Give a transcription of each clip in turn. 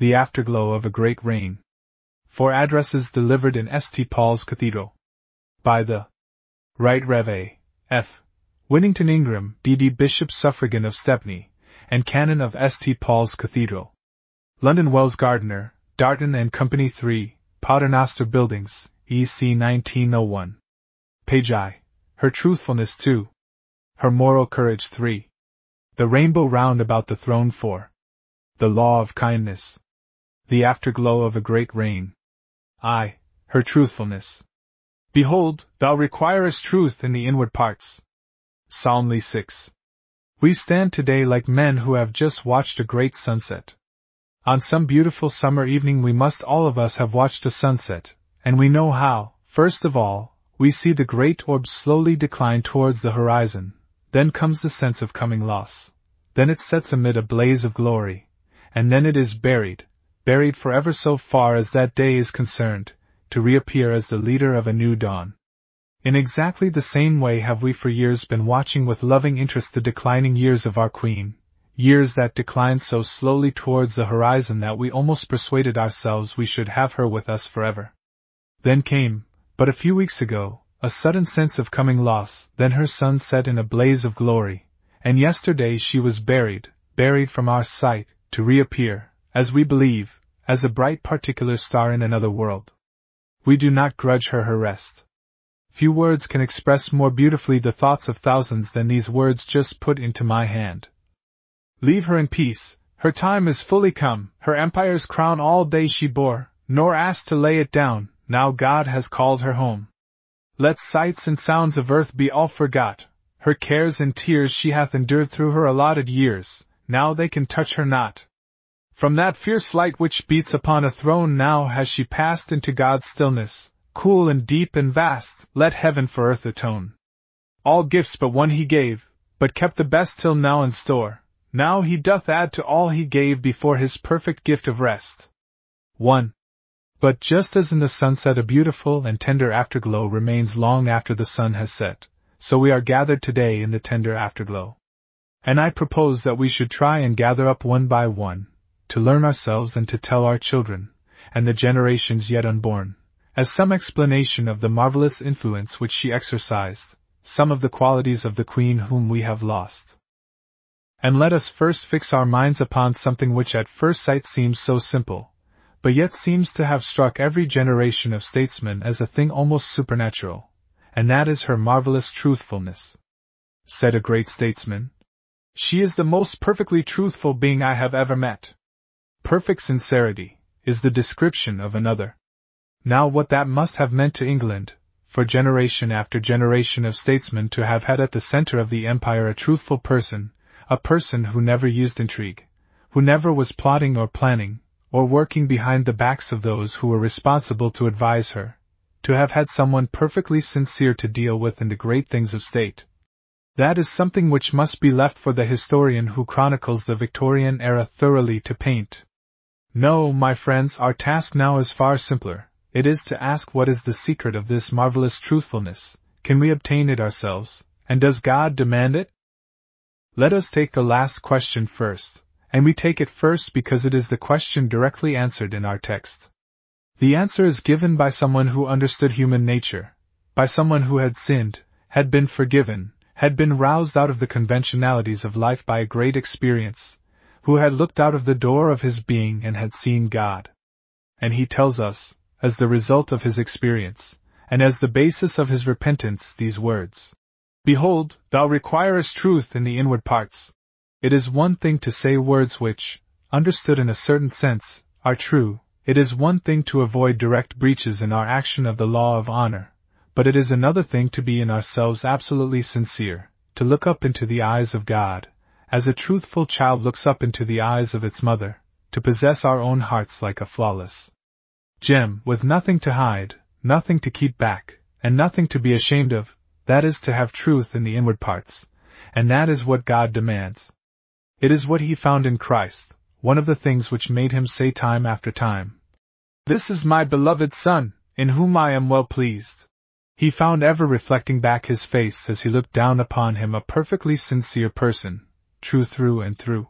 The afterglow of a great reign. Four addresses delivered in St. Paul's Cathedral. By the Right Rev. F. Winnington Ingram, D.D. Bishop Suffragan of Stepney, and Canon of St. Paul's Cathedral. London Wells Gardner, Darton and Company 3, Paternoster Buildings, EC 1901. Page I. Her truthfulness 2. Her moral courage 3. The rainbow round about the throne 4. The law of kindness. The afterglow of a great reign. I. Her truthfulness. Behold, thou requirest truth in the inward parts. Psalm 6. We stand today like men who have just watched a great sunset. On some beautiful summer evening we must all of us have watched a sunset, and we know how, first of all, we see the great orb slowly decline towards the horizon, then comes the sense of coming loss, then it sets amid a blaze of glory, and then it is buried, buried forever so far as that day is concerned, to reappear as the leader of a new dawn. In exactly the same way have we for years been watching with loving interest the declining years of our Queen, years that declined so slowly towards the horizon that we almost persuaded ourselves we should have her with us forever. Then came, but a few weeks ago, a sudden sense of coming loss, then her sun set in a blaze of glory, and yesterday she was buried, buried from our sight, to reappear, as we believe, as a bright particular star in another world. We do not grudge her her rest. Few words can express more beautifully the thoughts of thousands than these words just put into my hand. Leave her in peace, her time is fully come, her empire's crown all day she bore, nor asked to lay it down, now God has called her home. Let sights and sounds of earth be all forgot, her cares and tears she hath endured through her allotted years, now they can touch her not. From that fierce light which beats upon a throne now has she passed into God's stillness, cool and deep and vast, let heaven for earth atone. All gifts but one he gave, but kept the best till now in store, now he doth add to all he gave before his perfect gift of rest. 1. But just as in the sunset a beautiful and tender afterglow remains long after the sun has set, so we are gathered today in the tender afterglow. And I propose that we should try and gather up one by one, to learn ourselves and to tell our children, and the generations yet unborn, as some explanation of the marvelous influence which she exercised, some of the qualities of the Queen whom we have lost. And let us first fix our minds upon something which at first sight seems so simple, but yet seems to have struck every generation of statesmen as a thing almost supernatural, and that is her marvelous truthfulness. Said a great statesman, She is the most perfectly truthful being I have ever met. Perfect sincerity is the description of another. Now, what that must have meant to England, for generation after generation of statesmen to have had at the center of the empire a truthful person, a person who never used intrigue, who never was plotting or planning, or working behind the backs of those who were responsible to advise her, to have had someone perfectly sincere to deal with in the great things of state. That is something which must be left for the historian who chronicles the Victorian era thoroughly to paint. No, my friends, our task now is far simpler. It is to ask what is the secret of this marvelous truthfulness. Can we obtain it ourselves? And does God demand it? Let us take the last question first and we take it first because it is the question directly answered in our text. The answer is given by someone who understood human nature, by someone who had sinned, had been forgiven, had been roused out of the conventionalities of life by a great experience, who had looked out of the door of his being and had seen God. And he tells us, as the result of his experience, and as the basis of his repentance, these words. Behold, thou requirest truth in the inward parts, it is one thing to say words which, understood in a certain sense, are true, it is one thing to avoid direct breaches in our action of the law of honor, but it is another thing to be in ourselves absolutely sincere, to look up into the eyes of God, as a truthful child looks up into the eyes of its mother, to possess our own hearts like a flawless gem, with nothing to hide, nothing to keep back, and nothing to be ashamed of, that is to have truth in the inward parts, and that is what God demands. It is what he found in Christ, one of the things which made him say time after time, This is my beloved Son, in whom I am well pleased. He found ever reflecting back his face as he looked down upon him a perfectly sincere person, true through and through.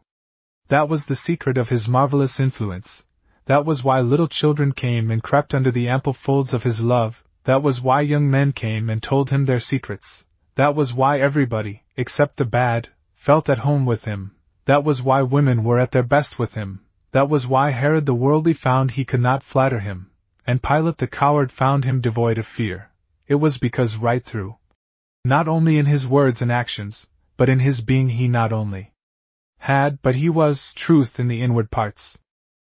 That was the secret of his marvelous influence, that was why little children came and crept under the ample folds of his love, that was why young men came and told him their secrets, that was why everybody, except the bad, felt at home with him, that was why women were at their best with him, that was why Herod the worldly found he could not flatter him, and Pilate the coward found him devoid of fear. It was because right through, not only in his words and actions, but in his being he not only had, but he was, truth in the inward parts.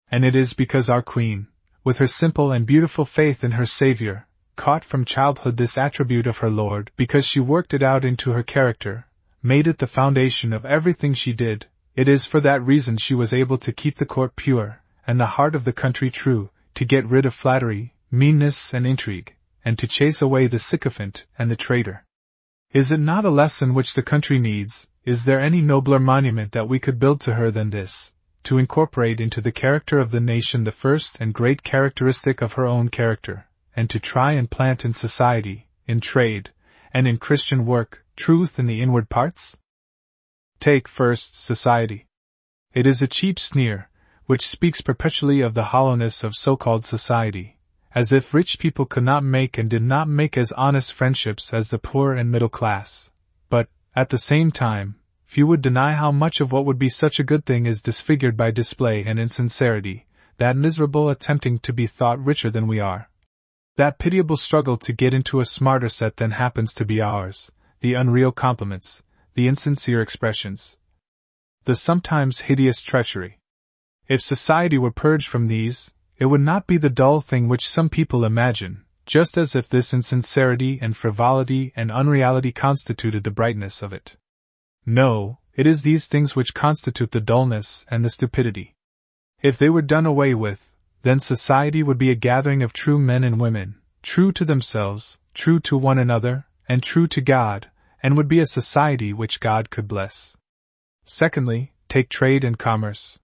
And it is because our Queen, with her simple and beautiful faith in her Savior, caught from childhood this attribute of her Lord because she worked it out into her character, made it the foundation of everything she did, it is for that reason she was able to keep the court pure, and the heart of the country true, to get rid of flattery, meanness, and intrigue, and to chase away the sycophant and the traitor. Is it not a lesson which the country needs? Is there any nobler monument that we could build to her than this? To incorporate into the character of the nation the first and great characteristic of her own character, and to try and plant in society, in trade, and in Christian work, truth in the inward parts? Take first society. It is a cheap sneer, which speaks perpetually of the hollowness of so called society, as if rich people could not make and did not make as honest friendships as the poor and middle class. But, at the same time, few would deny how much of what would be such a good thing is disfigured by display and insincerity, that miserable attempting to be thought richer than we are. That pitiable struggle to get into a smarter set than happens to be ours, the unreal compliments, the insincere expressions, the sometimes hideous treachery. If society were purged from these, it would not be the dull thing which some people imagine, just as if this insincerity and frivolity and unreality constituted the brightness of it. No, it is these things which constitute the dullness and the stupidity. If they were done away with, then society would be a gathering of true men and women, true to themselves, true to one another, and true to God, and would be a society which God could bless. Secondly, take trade and commerce.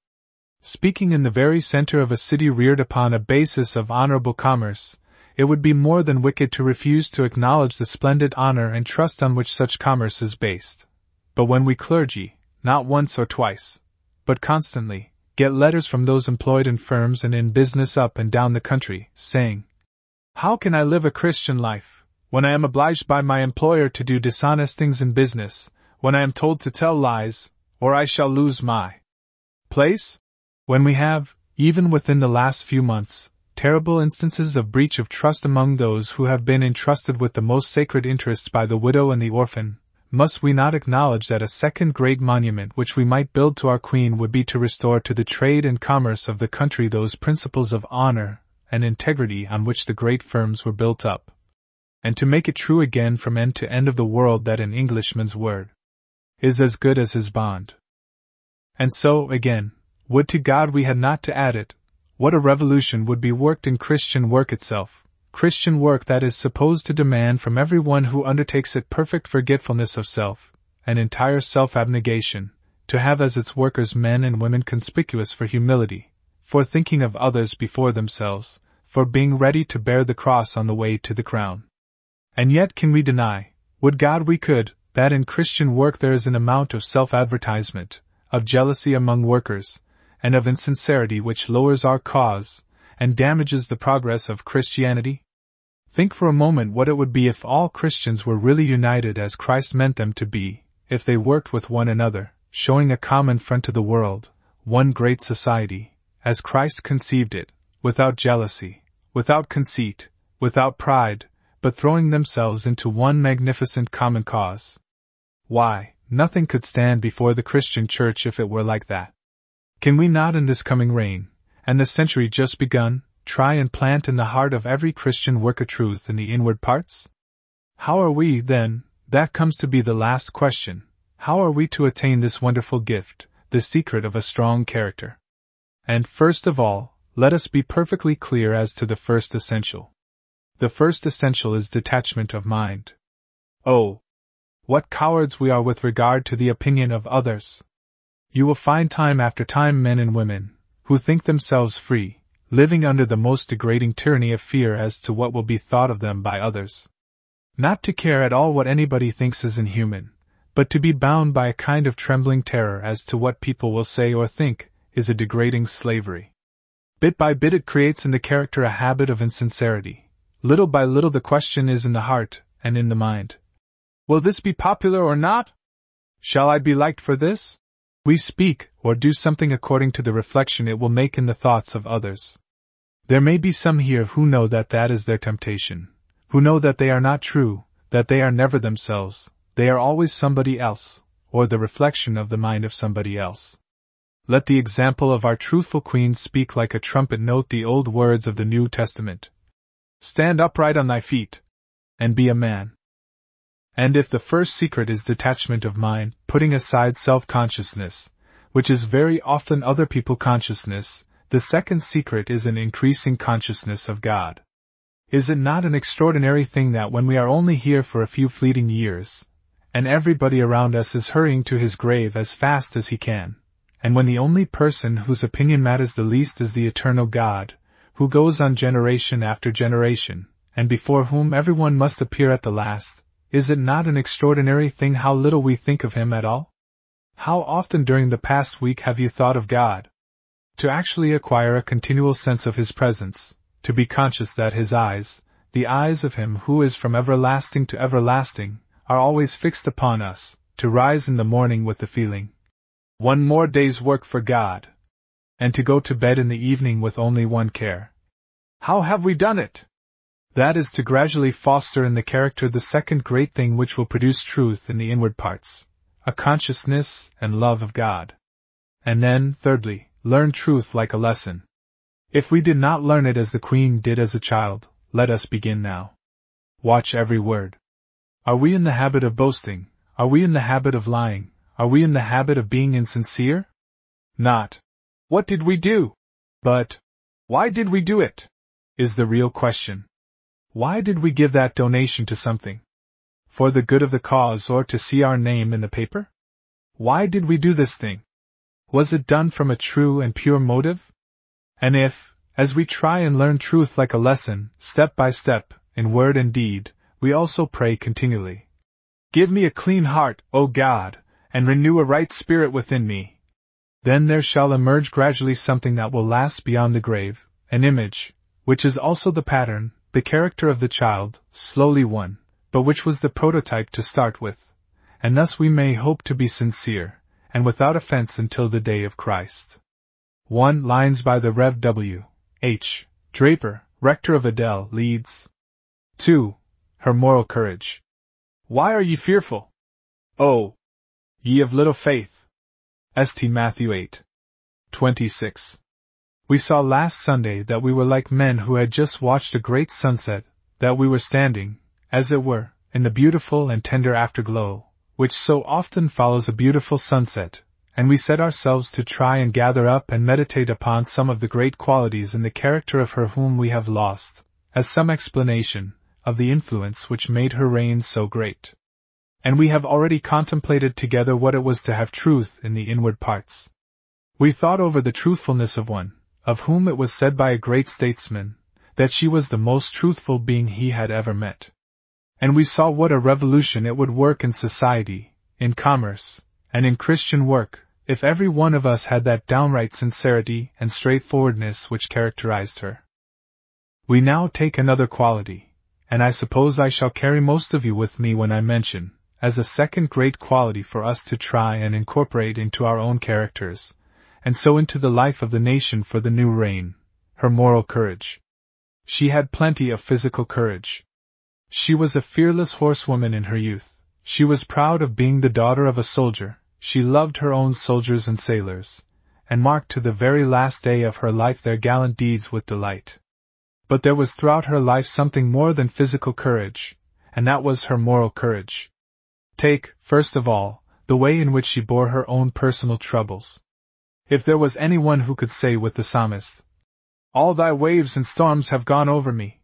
Speaking in the very center of a city reared upon a basis of honorable commerce, it would be more than wicked to refuse to acknowledge the splendid honor and trust on which such commerce is based. But when we clergy, not once or twice, but constantly, get letters from those employed in firms and in business up and down the country, saying, How can I live a Christian life? when I am obliged by my employer to do dishonest things in business, when I am told to tell lies, or I shall lose my place? When we have, even within the last few months, terrible instances of breach of trust among those who have been entrusted with the most sacred interests by the widow and the orphan, must we not acknowledge that a second great monument which we might build to our Queen would be to restore to the trade and commerce of the country those principles of honor and integrity on which the great firms were built up? and to make it true again from end to end of the world that an Englishman's word is as good as his bond. And so, again, would to God we had not to add it, what a revolution would be worked in Christian work itself, Christian work that is supposed to demand from every one who undertakes it perfect forgetfulness of self, and entire self abnegation, to have as its workers men and women conspicuous for humility, for thinking of others before themselves, for being ready to bear the cross on the way to the crown. And yet, can we deny, would God we could, that in Christian work there is an amount of self advertisement, of jealousy among workers, and of insincerity which lowers our cause, and damages the progress of Christianity? Think for a moment what it would be if all Christians were really united as Christ meant them to be, if they worked with one another, showing a common front to the world, one great society, as Christ conceived it, without jealousy, without conceit, without pride, but throwing themselves into one magnificent common cause. Why, nothing could stand before the Christian Church if it were like that. Can we not in this coming reign, and the century just begun, try and plant in the heart of every Christian work a truth in the inward parts? How are we, then, that comes to be the last question, how are we to attain this wonderful gift, the secret of a strong character? And first of all, let us be perfectly clear as to the first essential. The first essential is detachment of mind. Oh! What cowards we are with regard to the opinion of others! You will find time after time men and women, who think themselves free, living under the most degrading tyranny of fear as to what will be thought of them by others. Not to care at all what anybody thinks is inhuman, but to be bound by a kind of trembling terror as to what people will say or think, is a degrading slavery. Bit by bit, it creates in the character a habit of insincerity. Little by little, the question is in the heart and in the mind Will this be popular or not? Shall I be liked for this? We speak or do something according to the reflection it will make in the thoughts of others. There may be some here who know that that is their temptation, who know that they are not true, that they are never themselves, they are always somebody else, or the reflection of the mind of somebody else. Let the example of our truthful Queen speak like a trumpet note the old words of the New Testament. Stand upright on thy feet, and be a man. And if the first secret is detachment of mind, putting aside self consciousness, which is very often other people consciousness, the second secret is an increasing consciousness of God. Is it not an extraordinary thing that when we are only here for a few fleeting years, and everybody around us is hurrying to his grave as fast as he can, and when the only person whose opinion matters the least is the eternal God, who goes on generation after generation, and before whom everyone must appear at the last, is it not an extraordinary thing how little we think of him at all? How often during the past week have you thought of God? To actually acquire a continual sense of his presence, to be conscious that his eyes, the eyes of him who is from everlasting to everlasting, are always fixed upon us, to rise in the morning with the feeling, one more day's work for God. And to go to bed in the evening with only one care. How have we done it? That is to gradually foster in the character the second great thing which will produce truth in the inward parts a consciousness and love of God. And then, thirdly, learn truth like a lesson. If we did not learn it as the Queen did as a child, let us begin now. Watch every word. Are we in the habit of boasting? Are we in the habit of lying? Are we in the habit of being insincere? Not. What did we do? But, why did we do it? Is the real question. Why did we give that donation to something? For the good of the cause or to see our name in the paper? Why did we do this thing? Was it done from a true and pure motive? And if, as we try and learn truth like a lesson, step by step, in word and deed, we also pray continually. Give me a clean heart, O God, and renew a right spirit within me. Then there shall emerge gradually something that will last beyond the grave, an image, which is also the pattern, the character of the child, slowly won, but which was the prototype to start with, and thus we may hope to be sincere, and without offense until the day of Christ. 1. Lines by the Rev. W. H. Draper, rector of Adel, Leeds. 2. Her moral courage. Why are ye fearful? Oh, Ye of little faith. St. Matthew 8. 26. We saw last Sunday that we were like men who had just watched a great sunset, that we were standing, as it were, in the beautiful and tender afterglow, which so often follows a beautiful sunset, and we set ourselves to try and gather up and meditate upon some of the great qualities in the character of her whom we have lost, as some explanation of the influence which made her reign so great and we have already contemplated together what it was to have truth in the inward parts. We thought over the truthfulness of one, of whom it was said by a great statesman, that she was the most truthful being he had ever met. And we saw what a revolution it would work in society, in commerce, and in Christian work, if every one of us had that downright sincerity and straightforwardness which characterized her. We now take another quality, and I suppose I shall carry most of you with me when I mention, as a second great quality for us to try and incorporate into our own characters, and so into the life of the nation for the new reign her moral courage. She had plenty of physical courage. She was a fearless horsewoman in her youth. She was proud of being the daughter of a soldier. She loved her own soldiers and sailors, and marked to the very last day of her life their gallant deeds with delight. But there was throughout her life something more than physical courage, and that was her moral courage. Take, first of all, the way in which she bore her own personal troubles. If there was anyone who could say with the psalmist, All thy waves and storms have gone over me,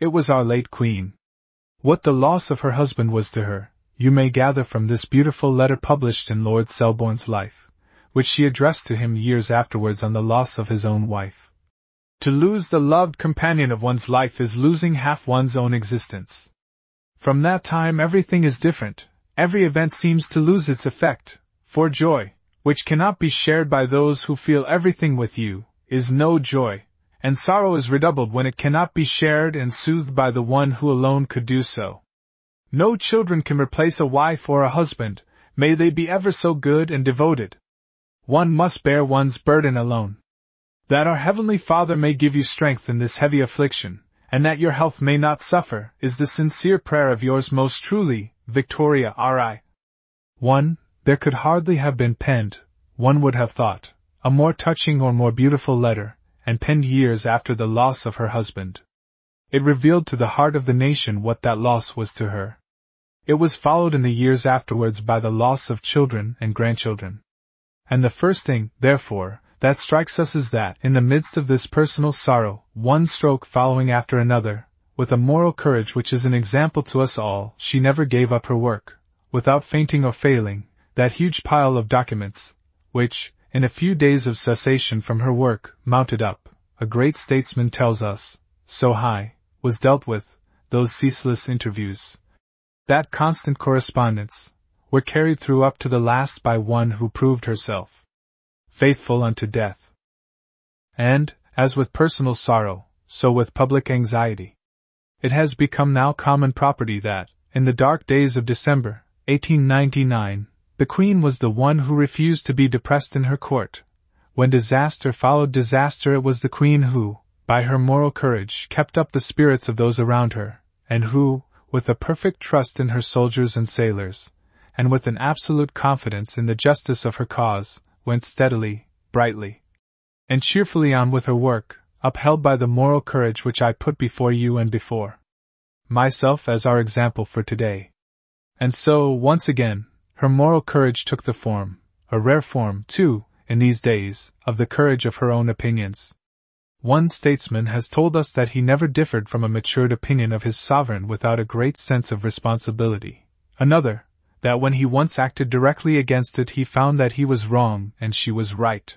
it was our late queen. What the loss of her husband was to her, you may gather from this beautiful letter published in Lord Selborne's Life, which she addressed to him years afterwards on the loss of his own wife. To lose the loved companion of one's life is losing half one's own existence. From that time everything is different, every event seems to lose its effect, for joy, which cannot be shared by those who feel everything with you, is no joy, and sorrow is redoubled when it cannot be shared and soothed by the one who alone could do so. No children can replace a wife or a husband, may they be ever so good and devoted. One must bear one's burden alone. That our Heavenly Father may give you strength in this heavy affliction, and that your health may not suffer, is the sincere prayer of yours most truly, Victoria R.I. 1. There could hardly have been penned, one would have thought, a more touching or more beautiful letter, and penned years after the loss of her husband. It revealed to the heart of the nation what that loss was to her. It was followed in the years afterwards by the loss of children and grandchildren. And the first thing, therefore, that strikes us is that, in the midst of this personal sorrow, one stroke following after another, with a moral courage which is an example to us all, she never gave up her work, without fainting or failing, that huge pile of documents, which, in a few days of cessation from her work, mounted up, a great statesman tells us, so high, was dealt with, those ceaseless interviews, that constant correspondence, were carried through up to the last by one who proved herself faithful unto death. And, as with personal sorrow, so with public anxiety. It has become now common property that, in the dark days of December, 1899, the Queen was the one who refused to be depressed in her court. When disaster followed disaster, it was the Queen who, by her moral courage, kept up the spirits of those around her, and who, with a perfect trust in her soldiers and sailors, and with an absolute confidence in the justice of her cause, went steadily, brightly, and cheerfully on with her work, upheld by the moral courage which I put before you and before myself as our example for today. And so, once again, her moral courage took the form, a rare form, too, in these days, of the courage of her own opinions. One statesman has told us that he never differed from a matured opinion of his sovereign without a great sense of responsibility. Another, that when he once acted directly against it, he found that he was wrong and she was right.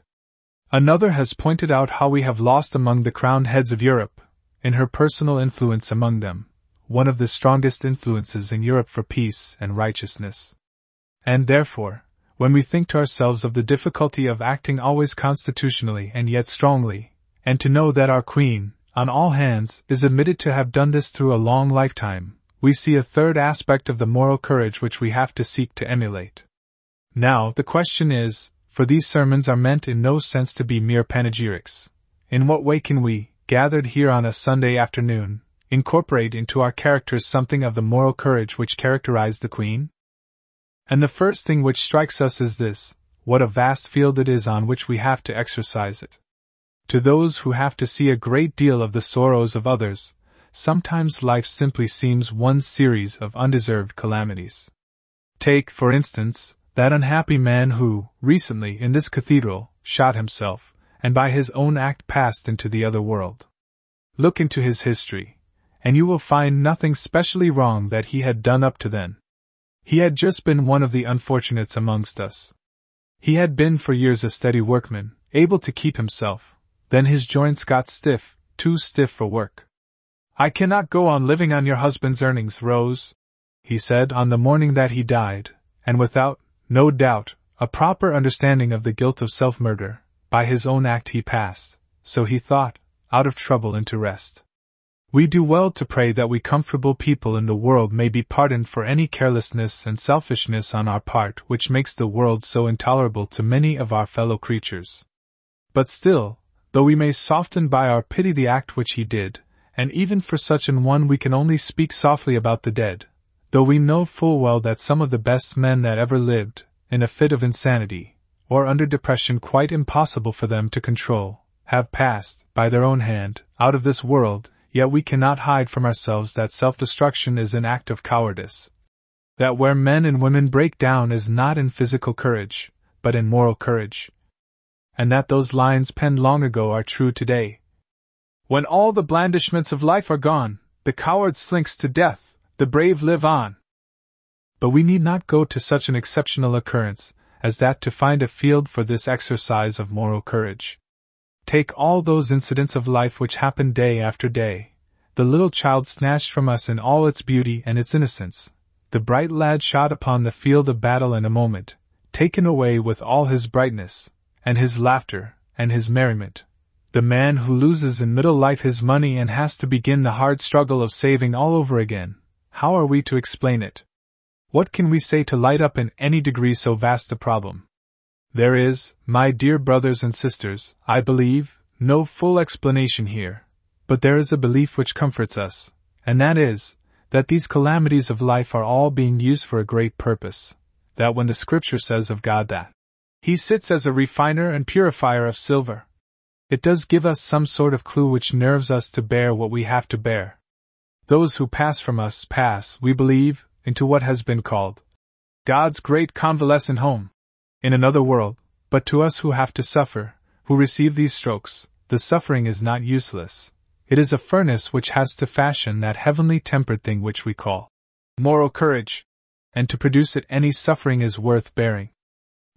Another has pointed out how we have lost among the crowned heads of Europe, in her personal influence among them, one of the strongest influences in Europe for peace and righteousness. And therefore, when we think to ourselves of the difficulty of acting always constitutionally and yet strongly, and to know that our Queen, on all hands, is admitted to have done this through a long lifetime, we see a third aspect of the moral courage which we have to seek to emulate. Now, the question is for these sermons are meant in no sense to be mere panegyrics. In what way can we, gathered here on a Sunday afternoon, incorporate into our characters something of the moral courage which characterized the Queen? And the first thing which strikes us is this what a vast field it is on which we have to exercise it. To those who have to see a great deal of the sorrows of others, sometimes life simply seems one series of undeserved calamities. Take, for instance, that unhappy man who, recently, in this cathedral, shot himself, and by his own act passed into the other world. Look into his history, and you will find nothing specially wrong that he had done up to then. He had just been one of the unfortunates amongst us. He had been for years a steady workman, able to keep himself, then his joints got stiff, too stiff for work. I cannot go on living on your husband's earnings, Rose, he said on the morning that he died, and without, no doubt, a proper understanding of the guilt of self murder, by his own act he passed, so he thought, out of trouble into rest. We do well to pray that we comfortable people in the world may be pardoned for any carelessness and selfishness on our part which makes the world so intolerable to many of our fellow creatures. But still, though we may soften by our pity the act which he did, and even for such an one we can only speak softly about the dead, though we know full well that some of the best men that ever lived, in a fit of insanity, or under depression quite impossible for them to control, have passed, by their own hand, out of this world, yet we cannot hide from ourselves that self destruction is an act of cowardice. That where men and women break down is not in physical courage, but in moral courage, and that those lines penned long ago are true today. When all the blandishments of life are gone, the coward slinks to death, the brave live on. But we need not go to such an exceptional occurrence as that to find a field for this exercise of moral courage. Take all those incidents of life which happen day after day. The little child snatched from us in all its beauty and its innocence. The bright lad shot upon the field of battle in a moment, taken away with all his brightness, and his laughter, and his merriment. The man who loses in middle life his money and has to begin the hard struggle of saving all over again. How are we to explain it? What can we say to light up in any degree so vast a problem? There is, my dear brothers and sisters, I believe, no full explanation here, but there is a belief which comforts us, and that is, that these calamities of life are all being used for a great purpose, that when the scripture says of God that He sits as a refiner and purifier of silver, it does give us some sort of clue which nerves us to bear what we have to bear. Those who pass from us pass, we believe, into what has been called God's great convalescent home, in another world, but to us who have to suffer, who receive these strokes, the suffering is not useless. It is a furnace which has to fashion that heavenly tempered thing which we call moral courage, and to produce it any suffering is worth bearing.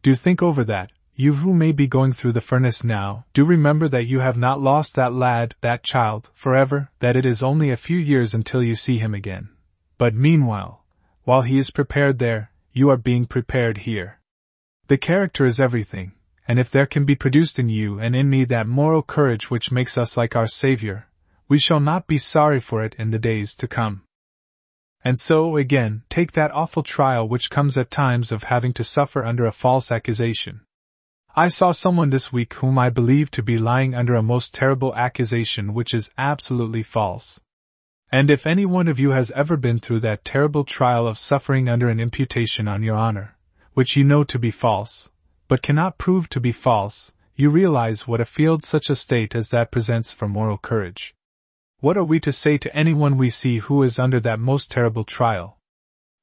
Do think over that, you who may be going through the furnace now, do remember that you have not lost that lad, that child, forever, that it is only a few years until you see him again. But meanwhile, while he is prepared there, you are being prepared here. The character is everything, and if there can be produced in you and in me that moral courage which makes us like our Savior, we shall not be sorry for it in the days to come. And so, again, take that awful trial which comes at times of having to suffer under a false accusation. I saw someone this week whom I believe to be lying under a most terrible accusation which is absolutely false. And if any one of you has ever been through that terrible trial of suffering under an imputation on your honor, which you know to be false, but cannot prove to be false, you realize what a field such a state as that presents for moral courage. What are we to say to anyone we see who is under that most terrible trial?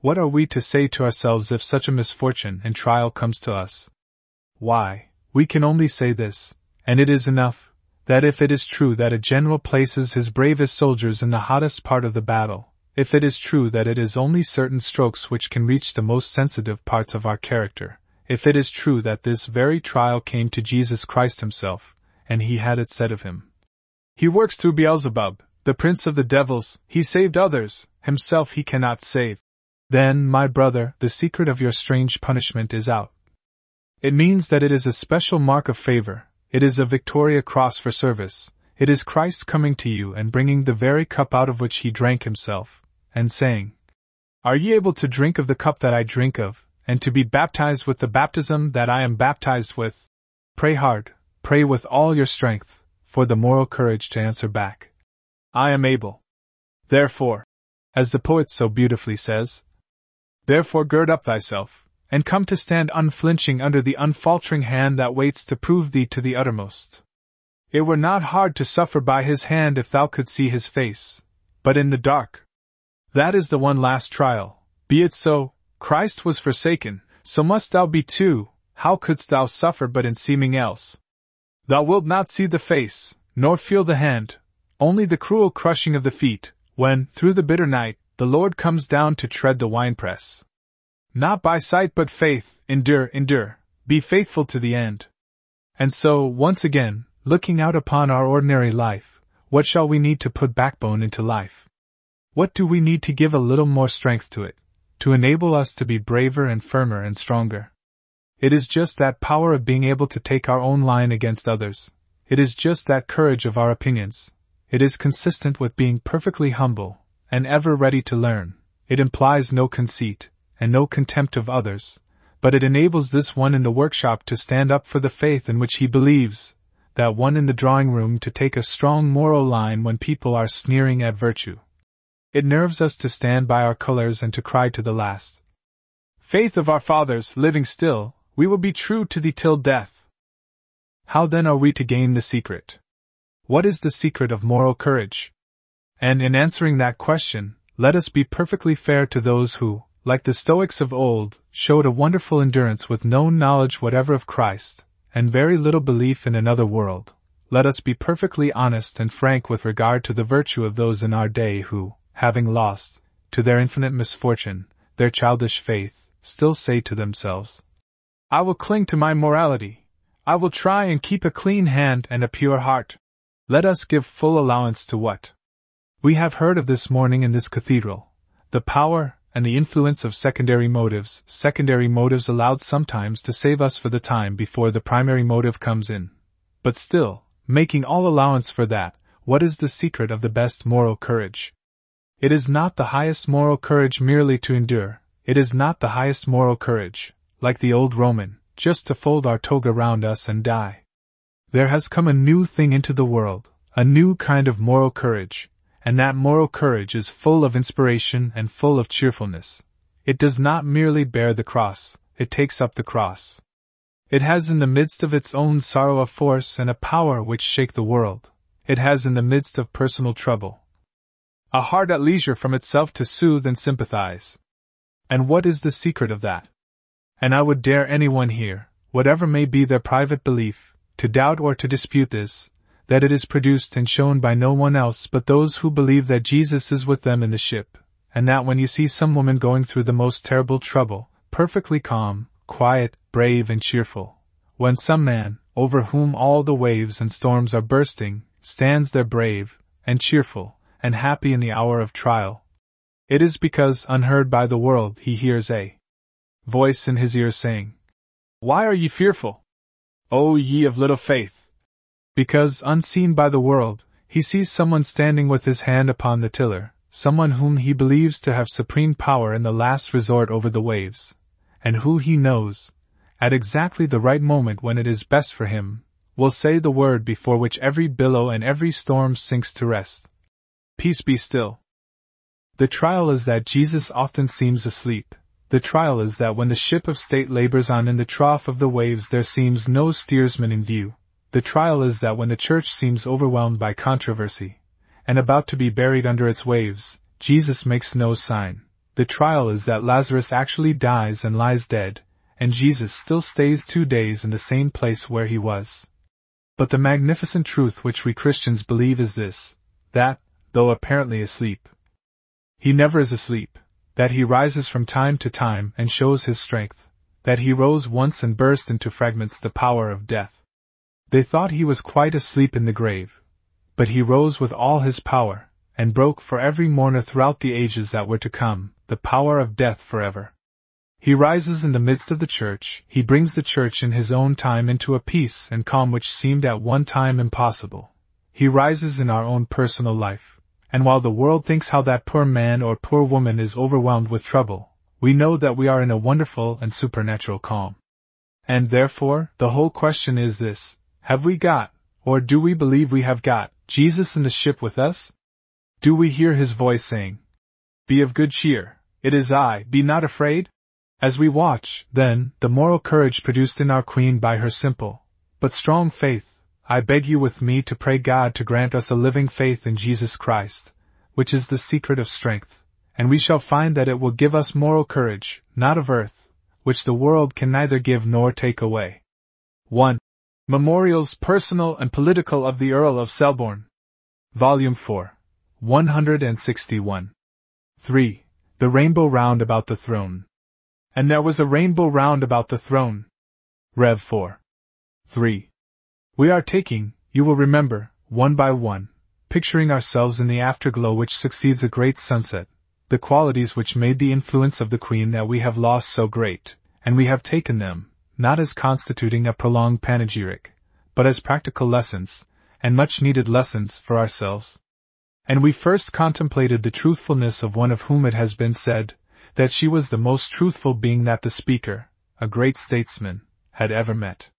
What are we to say to ourselves if such a misfortune and trial comes to us? Why, we can only say this, and it is enough, that if it is true that a general places his bravest soldiers in the hottest part of the battle, if it is true that it is only certain strokes which can reach the most sensitive parts of our character, if it is true that this very trial came to Jesus Christ himself, and he had it said of him. He works through Beelzebub, the prince of the devils, he saved others, himself he cannot save. Then, my brother, the secret of your strange punishment is out. It means that it is a special mark of favor, it is a Victoria Cross for service. It is Christ coming to you and bringing the very cup out of which he drank himself, and saying, Are ye able to drink of the cup that I drink of, and to be baptized with the baptism that I am baptized with? Pray hard, pray with all your strength, for the moral courage to answer back. I am able. Therefore, as the poet so beautifully says, Therefore gird up thyself, and come to stand unflinching under the unfaltering hand that waits to prove thee to the uttermost. It were not hard to suffer by his hand if thou couldst see his face, but in the dark. That is the one last trial. Be it so, Christ was forsaken, so must thou be too, how couldst thou suffer but in seeming else? Thou wilt not see the face, nor feel the hand, only the cruel crushing of the feet, when, through the bitter night, the Lord comes down to tread the winepress. Not by sight but faith, endure, endure, be faithful to the end. And so, once again, looking out upon our ordinary life, what shall we need to put backbone into life? What do we need to give a little more strength to it, to enable us to be braver and firmer and stronger? It is just that power of being able to take our own line against others. It is just that courage of our opinions. It is consistent with being perfectly humble, and ever ready to learn. It implies no conceit, and no contempt of others, but it enables this one in the workshop to stand up for the faith in which he believes, that one in the drawing room to take a strong moral line when people are sneering at virtue. It nerves us to stand by our colors and to cry to the last. Faith of our fathers, living still, we will be true to thee till death. How then are we to gain the secret? What is the secret of moral courage? And in answering that question, let us be perfectly fair to those who, like the Stoics of old, showed a wonderful endurance with no knowledge whatever of Christ, and very little belief in another world. Let us be perfectly honest and frank with regard to the virtue of those in our day who, having lost, to their infinite misfortune, their childish faith, still say to themselves, I will cling to my morality. I will try and keep a clean hand and a pure heart. Let us give full allowance to what we have heard of this morning in this cathedral, the power and the influence of secondary motives, secondary motives allowed sometimes to save us for the time before the primary motive comes in. But still, making all allowance for that, what is the secret of the best moral courage? It is not the highest moral courage merely to endure, it is not the highest moral courage, like the old Roman, just to fold our toga round us and die. There has come a new thing into the world, a new kind of moral courage, and that moral courage is full of inspiration and full of cheerfulness. It does not merely bear the cross, it takes up the cross. It has in the midst of its own sorrow a force and a power which shake the world. It has in the midst of personal trouble a heart at leisure from itself to soothe and sympathize. And what is the secret of that? And I would dare anyone here, whatever may be their private belief, to doubt or to dispute this, that it is produced and shown by no one else but those who believe that Jesus is with them in the ship, and that when you see some woman going through the most terrible trouble, perfectly calm, quiet, brave, and cheerful, when some man, over whom all the waves and storms are bursting, stands there brave, and cheerful, and happy in the hour of trial, it is because, unheard by the world, he hears a voice in his ear saying, Why are ye fearful? O ye of little faith! Because, unseen by the world, he sees someone standing with his hand upon the tiller, someone whom he believes to have supreme power in the last resort over the waves, and who he knows, at exactly the right moment when it is best for him, will say the word before which every billow and every storm sinks to rest. Peace be still. The trial is that Jesus often seems asleep. The trial is that when the ship of state labors on in the trough of the waves there seems no steersman in view. The trial is that when the church seems overwhelmed by controversy, and about to be buried under its waves, Jesus makes no sign. The trial is that Lazarus actually dies and lies dead, and Jesus still stays two days in the same place where he was. But the magnificent truth which we Christians believe is this, that, though apparently asleep, he never is asleep, that he rises from time to time and shows his strength, that he rose once and burst into fragments the power of death. They thought he was quite asleep in the grave, but he rose with all his power, and broke for every mourner throughout the ages that were to come, the power of death forever. He rises in the midst of the church, he brings the church in his own time into a peace and calm which seemed at one time impossible. He rises in our own personal life, and while the world thinks how that poor man or poor woman is overwhelmed with trouble, we know that we are in a wonderful and supernatural calm. And therefore, the whole question is this have we got, or do we believe we have got, Jesus in the ship with us? Do we hear his voice saying, Be of good cheer, it is I, be not afraid? As we watch, then, the moral courage produced in our Queen by her simple, but strong faith, I beg you with me to pray God to grant us a living faith in Jesus Christ, which is the secret of strength, and we shall find that it will give us moral courage, not of earth, which the world can neither give nor take away. 1. Memorials Personal and Political of the Earl of Selborne. Volume 4. 161. 3. The Rainbow Round About the Throne. And there was a rainbow round about the throne. Rev 4. 3. We are taking, you will remember, one by one, picturing ourselves in the afterglow which succeeds a great sunset, the qualities which made the influence of the Queen that we have lost so great, and we have taken them, not as constituting a prolonged panegyric, but as practical lessons, and much needed lessons, for ourselves. And we first contemplated the truthfulness of one of whom it has been said, that she was the most truthful being that the speaker, a great statesman, had ever met.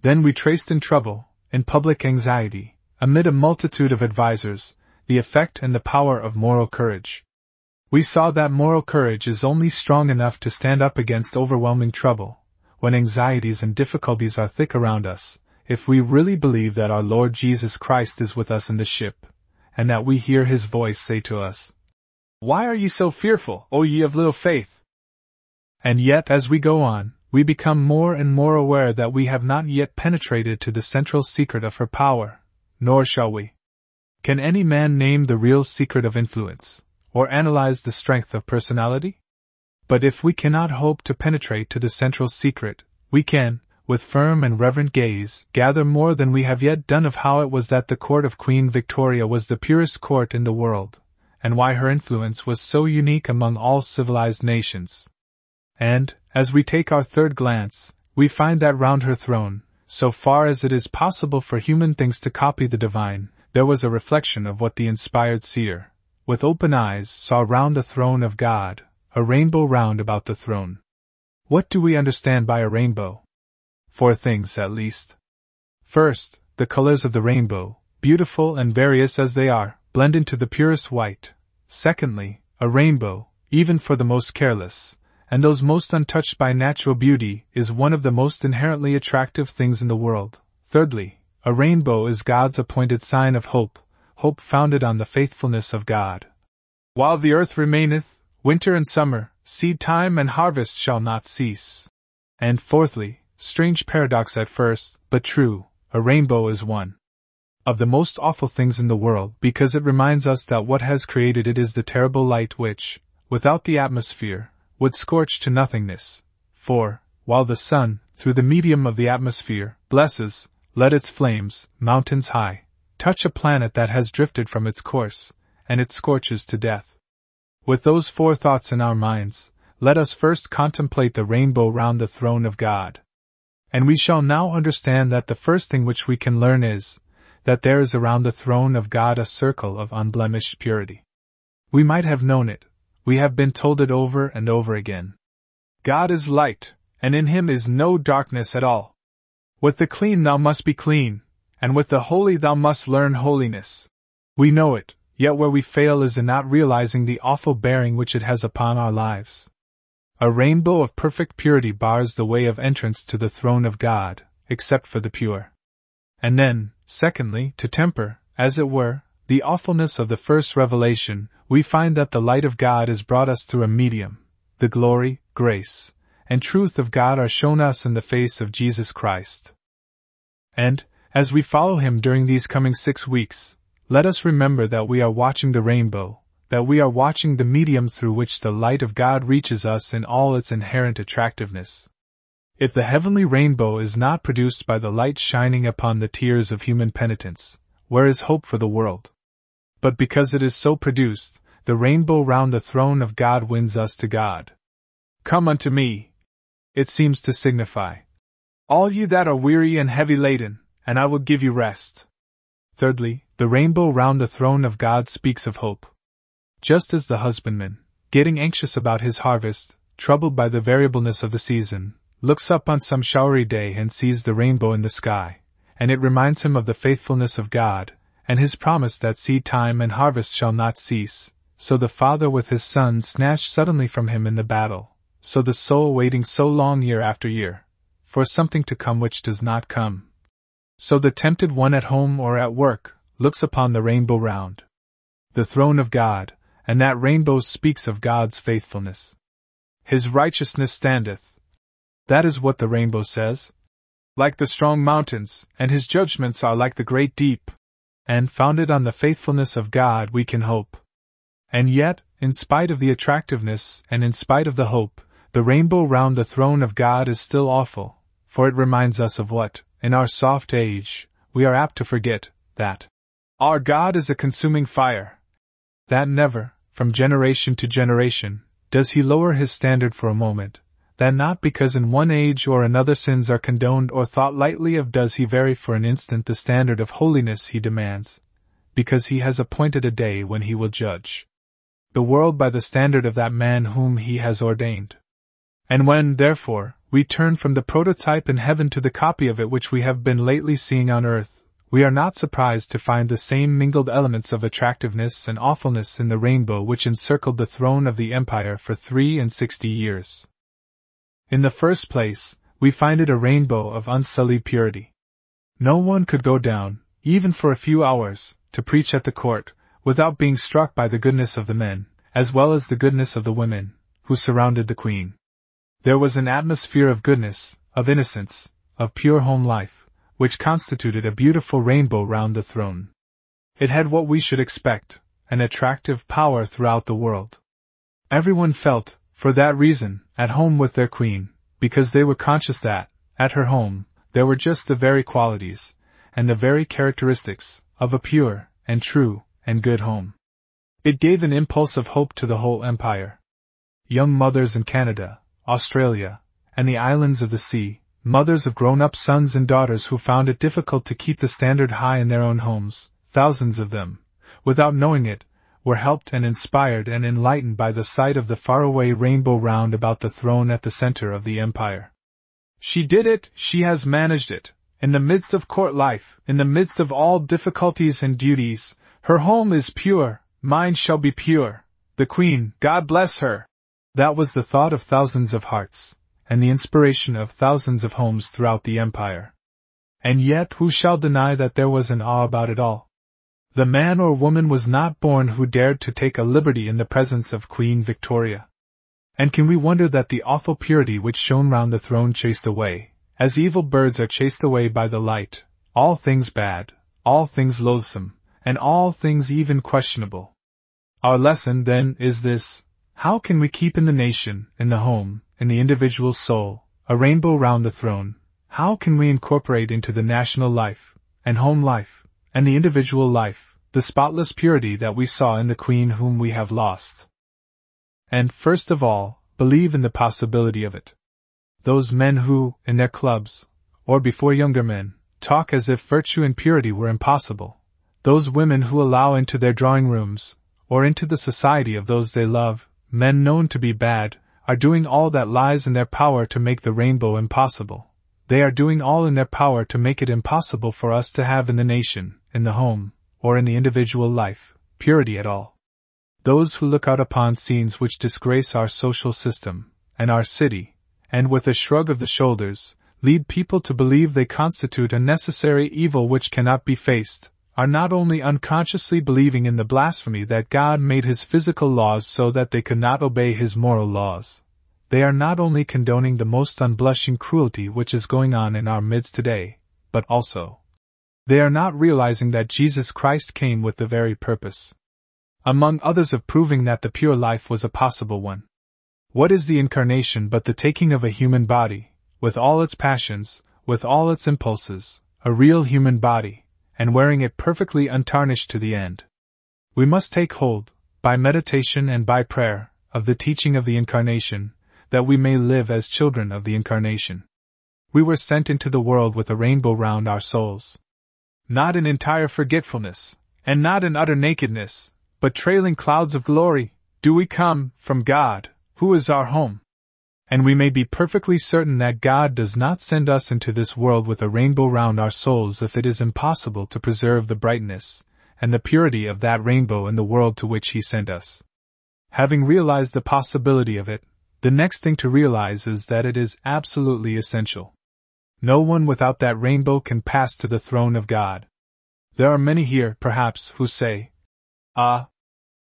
Then we traced in trouble, in public anxiety, amid a multitude of advisers, the effect and the power of moral courage. We saw that moral courage is only strong enough to stand up against overwhelming trouble, when anxieties and difficulties are thick around us, if we really believe that our Lord Jesus Christ is with us in the ship, and that we hear his voice say to us, Why are ye so fearful, O ye of little faith? And yet, as we go on, we become more and more aware that we have not yet penetrated to the central secret of her power, nor shall we. Can any man name the real secret of influence, or analyze the strength of personality? But if we cannot hope to penetrate to the central secret, we can, with firm and reverent gaze, gather more than we have yet done of how it was that the court of Queen Victoria was the purest court in the world, and why her influence was so unique among all civilized nations. And, as we take our third glance, we find that round her throne, so far as it is possible for human things to copy the divine, there was a reflection of what the inspired seer, with open eyes, saw round the throne of God, a rainbow round about the throne. What do we understand by a rainbow? Four things at least. First, the colors of the rainbow, beautiful and various as they are, blend into the purest white. Secondly, a rainbow, even for the most careless, and those most untouched by natural beauty, is one of the most inherently attractive things in the world. Thirdly, a rainbow is God's appointed sign of hope, hope founded on the faithfulness of God. While the earth remaineth, winter and summer, seed time and harvest shall not cease. And fourthly, strange paradox at first, but true, a rainbow is one of the most awful things in the world because it reminds us that what has created it is the terrible light which, without the atmosphere, would scorch to nothingness. For, while the sun, through the medium of the atmosphere, blesses, let its flames, mountains high, touch a planet that has drifted from its course, and it scorches to death. With those four thoughts in our minds, let us first contemplate the rainbow round the throne of God. And we shall now understand that the first thing which we can learn is, that there is around the throne of God a circle of unblemished purity. We might have known it, we have been told it over and over again. God is light, and in him is no darkness at all. With the clean thou must be clean, and with the holy thou must learn holiness. We know it, yet where we fail is in not realizing the awful bearing which it has upon our lives. A rainbow of perfect purity bars the way of entrance to the throne of God, except for the pure. And then, secondly, to temper, as it were, the awfulness of the first revelation, we find that the light of God is brought us through a medium. The glory, grace, and truth of God are shown us in the face of Jesus Christ. And, as we follow Him during these coming six weeks, let us remember that we are watching the rainbow, that we are watching the medium through which the light of God reaches us in all its inherent attractiveness. If the heavenly rainbow is not produced by the light shining upon the tears of human penitence, where is hope for the world? But because it is so produced, the rainbow round the throne of God wins us to God. Come unto me, it seems to signify. All you that are weary and heavy laden, and I will give you rest. Thirdly, the rainbow round the throne of God speaks of hope. Just as the husbandman, getting anxious about his harvest, troubled by the variableness of the season, looks up on some showery day and sees the rainbow in the sky, and it reminds him of the faithfulness of God, and his promise that seed time and harvest shall not cease. So the father with his son snatched suddenly from him in the battle. So the soul waiting so long year after year, for something to come which does not come. So the tempted one at home or at work looks upon the rainbow round the throne of God, and that rainbow speaks of God's faithfulness. His righteousness standeth. That is what the rainbow says. Like the strong mountains, and his judgments are like the great deep and founded on the faithfulness of God we can hope. And yet, in spite of the attractiveness and in spite of the hope, the rainbow round the throne of God is still awful, for it reminds us of what, in our soft age, we are apt to forget that our God is a consuming fire. That never, from generation to generation, does he lower his standard for a moment, that not because in one age or another sins are condoned or thought lightly of does he vary for an instant the standard of holiness he demands, because he has appointed a day when he will judge the world by the standard of that man whom he has ordained. And when, therefore, we turn from the prototype in heaven to the copy of it which we have been lately seeing on earth, we are not surprised to find the same mingled elements of attractiveness and awfulness in the rainbow which encircled the throne of the empire for three and sixty years. In the first place, we find it a rainbow of unsullied purity. No one could go down, even for a few hours, to preach at the court, without being struck by the goodness of the men, as well as the goodness of the women, who surrounded the queen. There was an atmosphere of goodness, of innocence, of pure home life, which constituted a beautiful rainbow round the throne. It had what we should expect, an attractive power throughout the world. Everyone felt, for that reason, at home with their queen, because they were conscious that, at her home, there were just the very qualities, and the very characteristics, of a pure, and true, and good home. It gave an impulse of hope to the whole empire. Young mothers in Canada, Australia, and the islands of the sea, mothers of grown up sons and daughters who found it difficult to keep the standard high in their own homes, thousands of them, without knowing it, were helped and inspired and enlightened by the sight of the faraway rainbow round about the throne at the center of the empire. She did it, she has managed it. In the midst of court life, in the midst of all difficulties and duties, her home is pure, mine shall be pure. The Queen, God bless her! That was the thought of thousands of hearts, and the inspiration of thousands of homes throughout the empire. And yet, who shall deny that there was an awe about it all? The man or woman was not born who dared to take a liberty in the presence of Queen Victoria. And can we wonder that the awful purity which shone round the throne chased away, as evil birds are chased away by the light, all things bad, all things loathsome, and all things even questionable? Our lesson, then, is this how can we keep in the nation, in the home, in the individual soul, a rainbow round the throne? How can we incorporate into the national life, and home life, and the individual life, the spotless purity that we saw in the Queen whom we have lost? And, first of all, believe in the possibility of it. Those men who, in their clubs, or before younger men, talk as if virtue and purity were impossible, those women who allow into their drawing rooms, or into the society of those they love, men known to be bad, are doing all that lies in their power to make the rainbow impossible. They are doing all in their power to make it impossible for us to have in the nation, in the home, or in the individual life, purity at all. Those who look out upon scenes which disgrace our social system, and our city, and with a shrug of the shoulders, lead people to believe they constitute a necessary evil which cannot be faced, are not only unconsciously believing in the blasphemy that God made his physical laws so that they could not obey his moral laws, they are not only condoning the most unblushing cruelty which is going on in our midst today, but also they are not realizing that Jesus Christ came with the very purpose, among others, of proving that the pure life was a possible one. What is the incarnation but the taking of a human body, with all its passions, with all its impulses, a real human body, and wearing it perfectly untarnished to the end? We must take hold, by meditation and by prayer, of the teaching of the Incarnation, that we may live as children of the Incarnation. We were sent into the world with a rainbow round our souls not in entire forgetfulness, and not in utter nakedness, but trailing clouds of glory, do we come from God, who is our home. And we may be perfectly certain that God does not send us into this world with a rainbow round our souls if it is impossible to preserve the brightness and the purity of that rainbow in the world to which He sent us. Having realized the possibility of it, the next thing to realize is that it is absolutely essential. No one without that rainbow can pass to the throne of God. There are many here, perhaps, who say, Ah,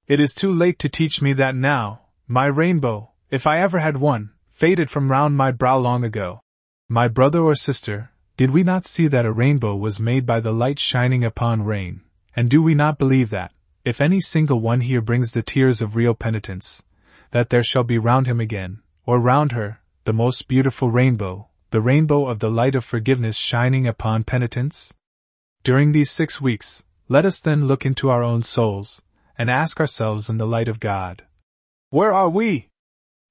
it is too late to teach me that now, my rainbow, if I ever had one, faded from round my brow long ago. My brother or sister, did we not see that a rainbow was made by the light shining upon rain, and do we not believe that, if any single one here brings the tears of real penitence, that there shall be round him again, or round her, the most beautiful rainbow, the rainbow of the light of forgiveness shining upon penitence? During these six weeks, let us then look into our own souls, and ask ourselves in the light of God Where are we?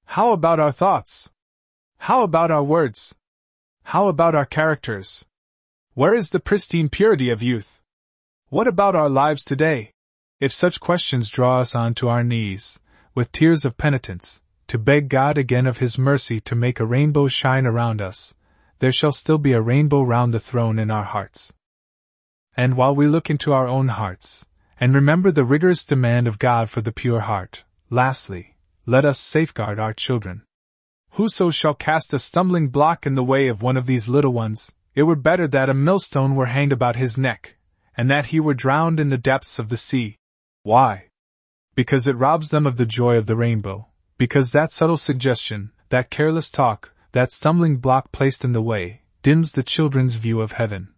How about our thoughts? How about our words? How about our characters? Where is the pristine purity of youth? What about our lives today? If such questions draw us on to our knees, with tears of penitence, to beg God again of His mercy to make a rainbow shine around us, there shall still be a rainbow round the throne in our hearts. And while we look into our own hearts, and remember the rigorous demand of God for the pure heart, lastly, let us safeguard our children. Whoso shall cast a stumbling block in the way of one of these little ones, it were better that a millstone were hanged about his neck, and that he were drowned in the depths of the sea. Why? Because it robs them of the joy of the rainbow, because that subtle suggestion, that careless talk, that stumbling block placed in the way, dims the children's view of heaven.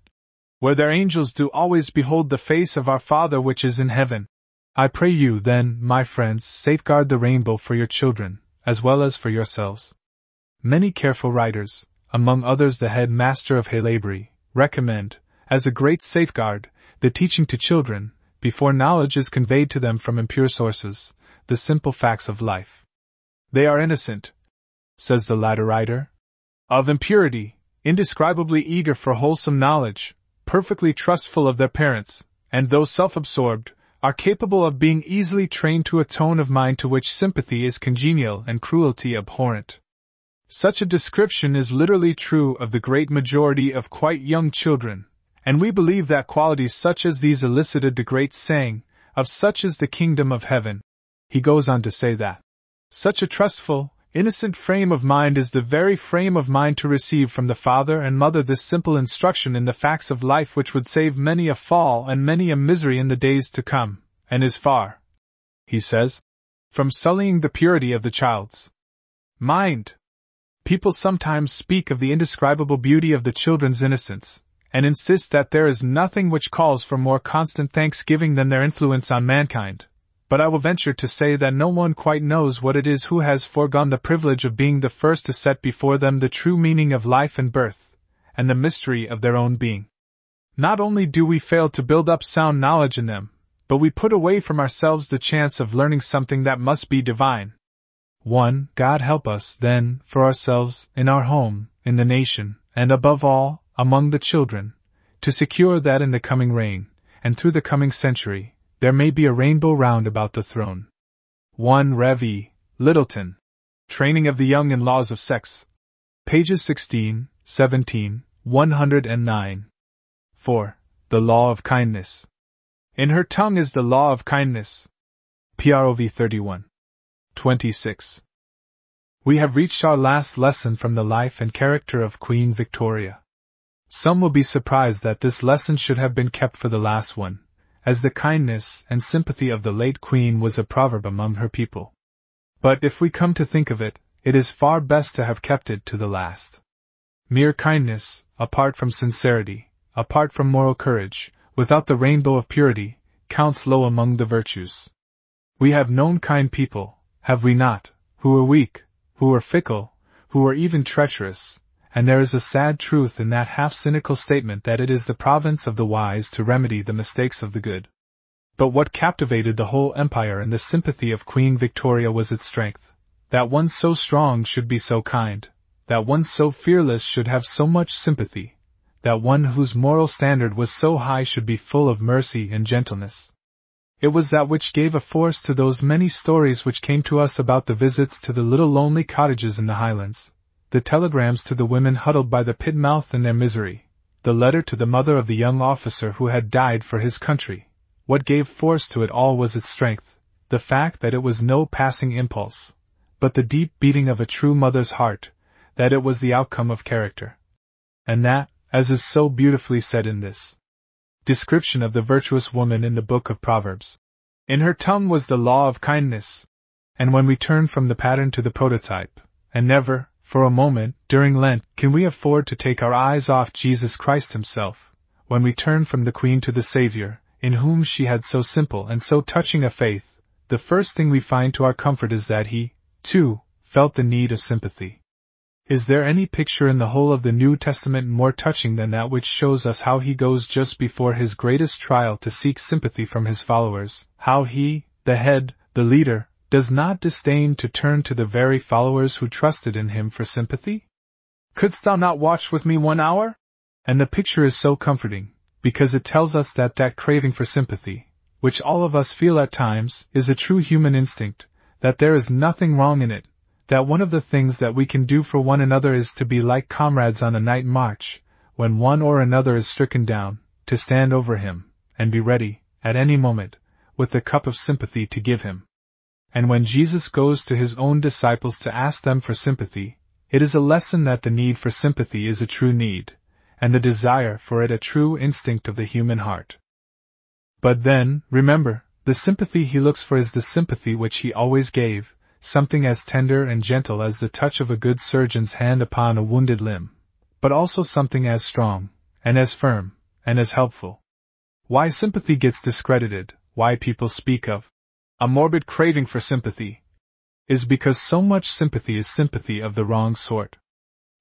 Where their angels do always behold the face of our Father which is in heaven. I pray you, then, my friends, safeguard the rainbow for your children, as well as for yourselves. Many careful writers, among others the head master of Haileybury, recommend, as a great safeguard, the teaching to children, before knowledge is conveyed to them from impure sources, the simple facts of life. They are innocent, says the latter writer, of impurity, indescribably eager for wholesome knowledge, perfectly trustful of their parents, and though self absorbed, are capable of being easily trained to a tone of mind to which sympathy is congenial and cruelty abhorrent. Such a description is literally true of the great majority of quite young children, and we believe that qualities such as these elicited the great saying, of such is the kingdom of heaven. He goes on to say that such a trustful, innocent frame of mind is the very frame of mind to receive from the father and mother this simple instruction in the facts of life which would save many a fall and many a misery in the days to come, and is far, he says, from sullying the purity of the child's mind. People sometimes speak of the indescribable beauty of the children's innocence, and insist that there is nothing which calls for more constant thanksgiving than their influence on mankind but I will venture to say that no one quite knows what it is who has foregone the privilege of being the first to set before them the true meaning of life and birth, and the mystery of their own being. Not only do we fail to build up sound knowledge in them, but we put away from ourselves the chance of learning something that must be divine. 1. God help us, then, for ourselves, in our home, in the nation, and above all, among the children, to secure that in the coming reign, and through the coming century, there may be a rainbow round about the throne. 1 Rev. E. Lyttelton. Training of the Young in Laws of Sex. Pages 16, 17, 109. 4. The Law of Kindness. In her tongue is the law of kindness. PROV 31. 26. We have reached our last lesson from the life and character of Queen Victoria. Some will be surprised that this lesson should have been kept for the last one, as the kindness and sympathy of the late Queen was a proverb among her people. But if we come to think of it, it is far best to have kept it to the last. Mere kindness, apart from sincerity, apart from moral courage, without the rainbow of purity, counts low among the virtues. We have known kind people, have we not, who were weak, who were fickle, who were even treacherous, and there is a sad truth in that half cynical statement that it is the province of the wise to remedy the mistakes of the good. But what captivated the whole empire and the sympathy of Queen Victoria was its strength. That one so strong should be so kind, that one so fearless should have so much sympathy, that one whose moral standard was so high should be full of mercy and gentleness. It was that which gave a force to those many stories which came to us about the visits to the little lonely cottages in the Highlands, the telegrams to the women huddled by the pit mouth in their misery, the letter to the mother of the young officer who had died for his country. What gave force to it all was its strength, the fact that it was no passing impulse, but the deep beating of a true mother's heart, that it was the outcome of character. And that, as is so beautifully said in this description of the virtuous woman in the book of Proverbs, in her tongue was the law of kindness. And when we turn from the pattern to the prototype, and never, for a moment, during Lent, can we afford to take our eyes off Jesus Christ Himself, when we turn from the Queen to the Savior, in whom she had so simple and so touching a faith, the first thing we find to our comfort is that He, too, felt the need of sympathy. Is there any picture in the whole of the New Testament more touching than that which shows us how he goes just before his greatest trial to seek sympathy from his followers, how he, the head, the leader, does not disdain to turn to the very followers who trusted in him for sympathy? Couldst thou not watch with me one hour? And the picture is so comforting, because it tells us that that craving for sympathy, which all of us feel at times, is a true human instinct, that there is nothing wrong in it, that one of the things that we can do for one another is to be like comrades on a night march, when one or another is stricken down, to stand over him, and be ready, at any moment, with the cup of sympathy to give him. And when Jesus goes to his own disciples to ask them for sympathy, it is a lesson that the need for sympathy is a true need, and the desire for it a true instinct of the human heart. But then, remember, the sympathy he looks for is the sympathy which he always gave, something as tender and gentle as the touch of a good surgeon's hand upon a wounded limb, but also something as strong, and as firm, and as helpful. Why sympathy gets discredited, why people speak of a morbid craving for sympathy, is because so much sympathy is sympathy of the wrong sort.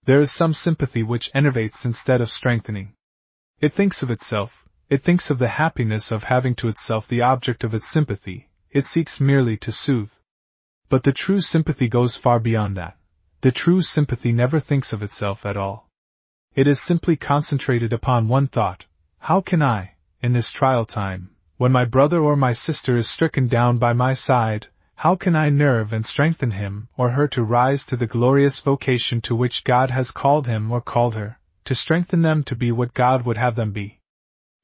There is some sympathy which enervates instead of strengthening. It thinks of itself, it thinks of the happiness of having to itself the object of its sympathy, it seeks merely to soothe. But the true sympathy goes far beyond that. The true sympathy never thinks of itself at all. It is simply concentrated upon one thought How can I, in this trial time, when my brother or my sister is stricken down by my side, how can I nerve and strengthen him or her to rise to the glorious vocation to which God has called him or called her, to strengthen them to be what God would have them be?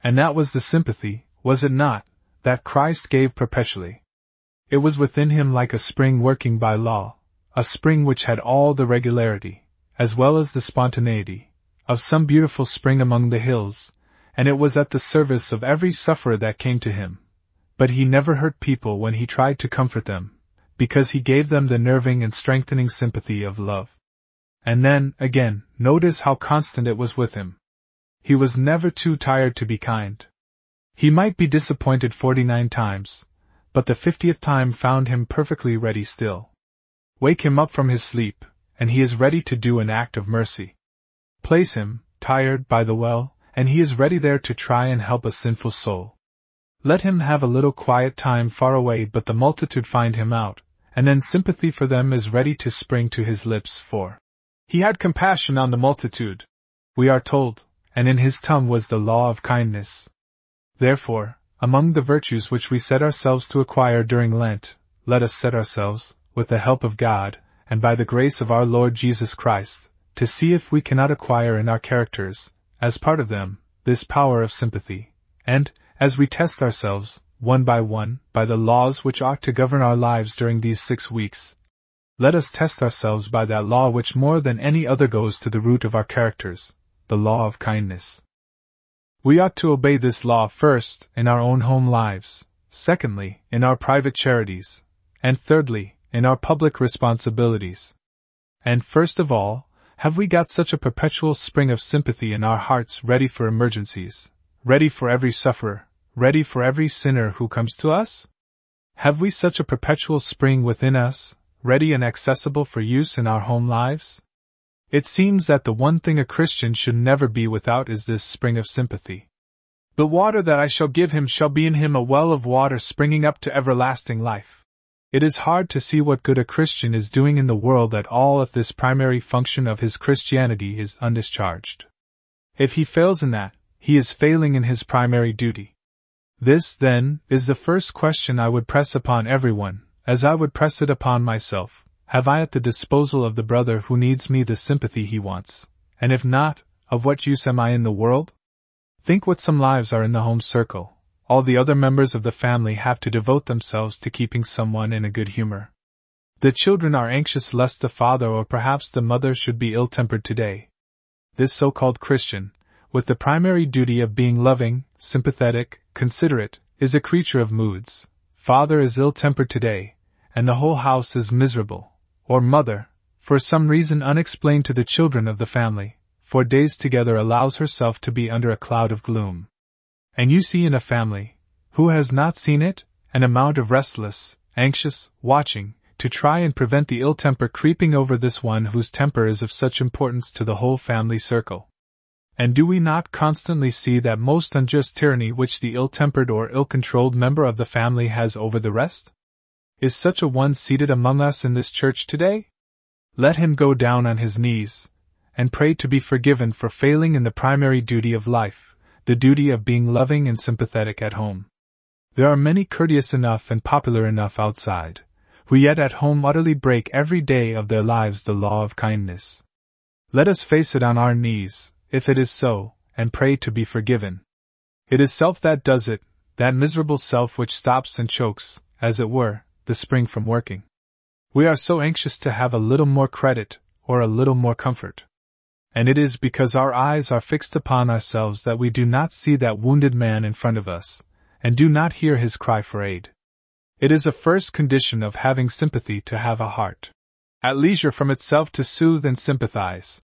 And that was the sympathy, was it not, that Christ gave perpetually? It was within him like a spring working by law, a spring which had all the regularity, as well as the spontaneity, of some beautiful spring among the hills, and it was at the service of every sufferer that came to him but he never hurt people when he tried to comfort them, because he gave them the nerving and strengthening sympathy of love. And then, again, notice how constant it was with him. He was never too tired to be kind. He might be disappointed forty nine times, but the fiftieth time found him perfectly ready still. Wake him up from his sleep, and he is ready to do an act of mercy. Place him, tired, by the well, and he is ready there to try and help a sinful soul. Let him have a little quiet time far away, but the multitude find him out, and then sympathy for them is ready to spring to his lips, for he had compassion on the multitude, we are told, and in his tongue was the law of kindness. Therefore, among the virtues which we set ourselves to acquire during Lent, let us set ourselves, with the help of God, and by the grace of our Lord Jesus Christ, to see if we cannot acquire in our characters, as part of them, this power of sympathy, and, as we test ourselves, one by one, by the laws which ought to govern our lives during these six weeks, let us test ourselves by that law which more than any other goes to the root of our characters, the law of kindness. We ought to obey this law first, in our own home lives, secondly, in our private charities, and thirdly, in our public responsibilities. And first of all, have we got such a perpetual spring of sympathy in our hearts ready for emergencies, ready for every sufferer, ready for every sinner who comes to us? Have we such a perpetual spring within us, ready and accessible for use in our home lives? It seems that the one thing a Christian should never be without is this spring of sympathy. The water that I shall give him shall be in him a well of water springing up to everlasting life. It is hard to see what good a Christian is doing in the world at all if this primary function of his Christianity is undischarged. If he fails in that, he is failing in his primary duty. This, then, is the first question I would press upon everyone, as I would press it upon myself. Have I at the disposal of the brother who needs me the sympathy he wants? And if not, of what use am I in the world? Think what some lives are in the home circle. All the other members of the family have to devote themselves to keeping someone in a good humor. The children are anxious lest the father or perhaps the mother should be ill tempered today. This so called Christian, with the primary duty of being loving, sympathetic, considerate, is a creature of moods. Father is ill tempered today, and the whole house is miserable. Or mother, for some reason unexplained to the children of the family, for days together allows herself to be under a cloud of gloom. And you see in a family, who has not seen it, an amount of restless, anxious, watching, to try and prevent the ill temper creeping over this one whose temper is of such importance to the whole family circle. And do we not constantly see that most unjust tyranny which the ill tempered or ill controlled member of the family has over the rest? Is such a one seated among us in this church today? Let him go down on his knees, and pray to be forgiven for failing in the primary duty of life, the duty of being loving and sympathetic at home. There are many courteous enough and popular enough outside, who yet at home utterly break every day of their lives the law of kindness. Let us face it on our knees, if it is so, and pray to be forgiven. It is self that does it, that miserable self which stops and chokes, as it were, the spring from working. We are so anxious to have a little more credit, or a little more comfort. And it is because our eyes are fixed upon ourselves that we do not see that wounded man in front of us, and do not hear his cry for aid. It is a first condition of having sympathy to have a heart. At leisure from itself to soothe and sympathize,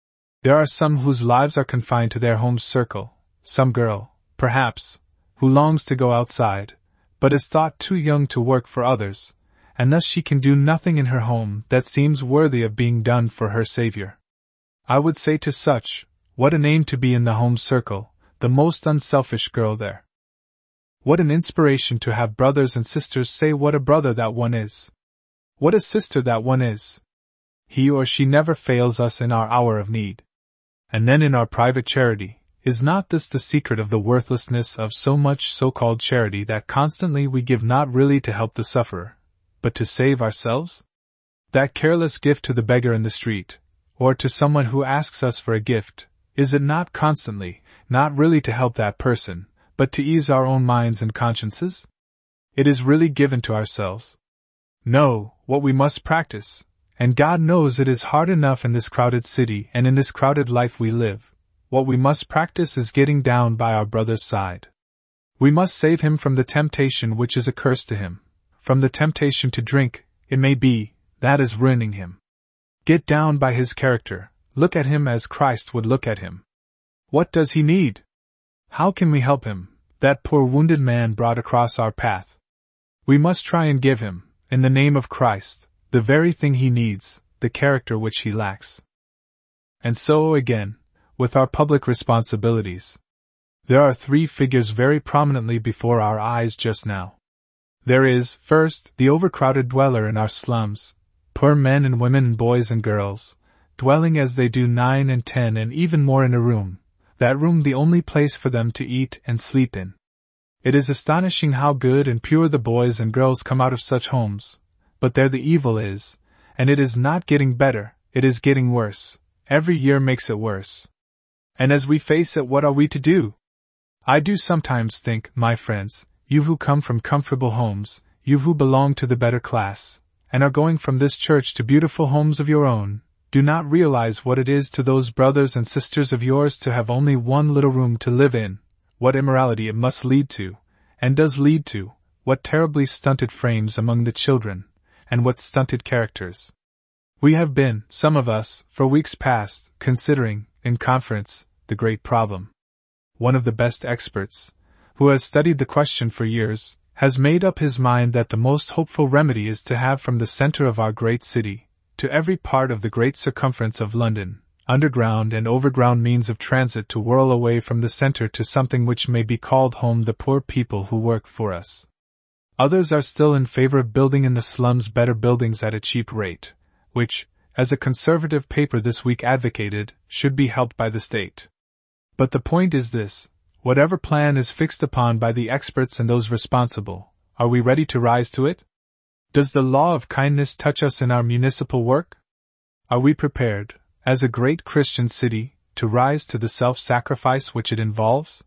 there are some whose lives are confined to their home circle, some girl, perhaps, who longs to go outside, but is thought too young to work for others, and thus she can do nothing in her home that seems worthy of being done for her Savior. I would say to such, what a name to be in the home circle, the most unselfish girl there. What an inspiration to have brothers and sisters say what a brother that one is. What a sister that one is. He or she never fails us in our hour of need. And then in our private charity, is not this the secret of the worthlessness of so much so called charity that constantly we give not really to help the sufferer, but to save ourselves? That careless gift to the beggar in the street, or to someone who asks us for a gift, is it not constantly, not really to help that person, but to ease our own minds and consciences? It is really given to ourselves. No, what we must practice, and God knows it is hard enough in this crowded city and in this crowded life we live, what we must practice is getting down by our brother's side. We must save him from the temptation which is a curse to him, from the temptation to drink, it may be, that is ruining him. Get down by his character, look at him as Christ would look at him. What does he need? How can we help him, that poor wounded man brought across our path? We must try and give him, in the name of Christ, the very thing he needs, the character which he lacks. And so, again, with our public responsibilities. There are three figures very prominently before our eyes just now. There is, first, the overcrowded dweller in our slums, poor men and women boys and girls, dwelling as they do nine and ten and even more in a room, that room the only place for them to eat and sleep in. It is astonishing how good and pure the boys and girls come out of such homes, but there the evil is, and it is not getting better, it is getting worse. Every year makes it worse. And as we face it, what are we to do? I do sometimes think, my friends, you who come from comfortable homes, you who belong to the better class, and are going from this church to beautiful homes of your own, do not realize what it is to those brothers and sisters of yours to have only one little room to live in, what immorality it must lead to, and does lead to, what terribly stunted frames among the children, and what stunted characters. We have been, some of us, for weeks past, considering, in conference, the great problem. One of the best experts, who has studied the question for years, has made up his mind that the most hopeful remedy is to have from the center of our great city, to every part of the great circumference of London, underground and overground means of transit to whirl away from the center to something which may be called home the poor people who work for us. Others are still in favor of building in the slums better buildings at a cheap rate, which, as a conservative paper this week advocated, should be helped by the state. But the point is this whatever plan is fixed upon by the experts and those responsible, are we ready to rise to it? Does the law of kindness touch us in our municipal work? Are we prepared, as a great Christian city, to rise to the self sacrifice which it involves?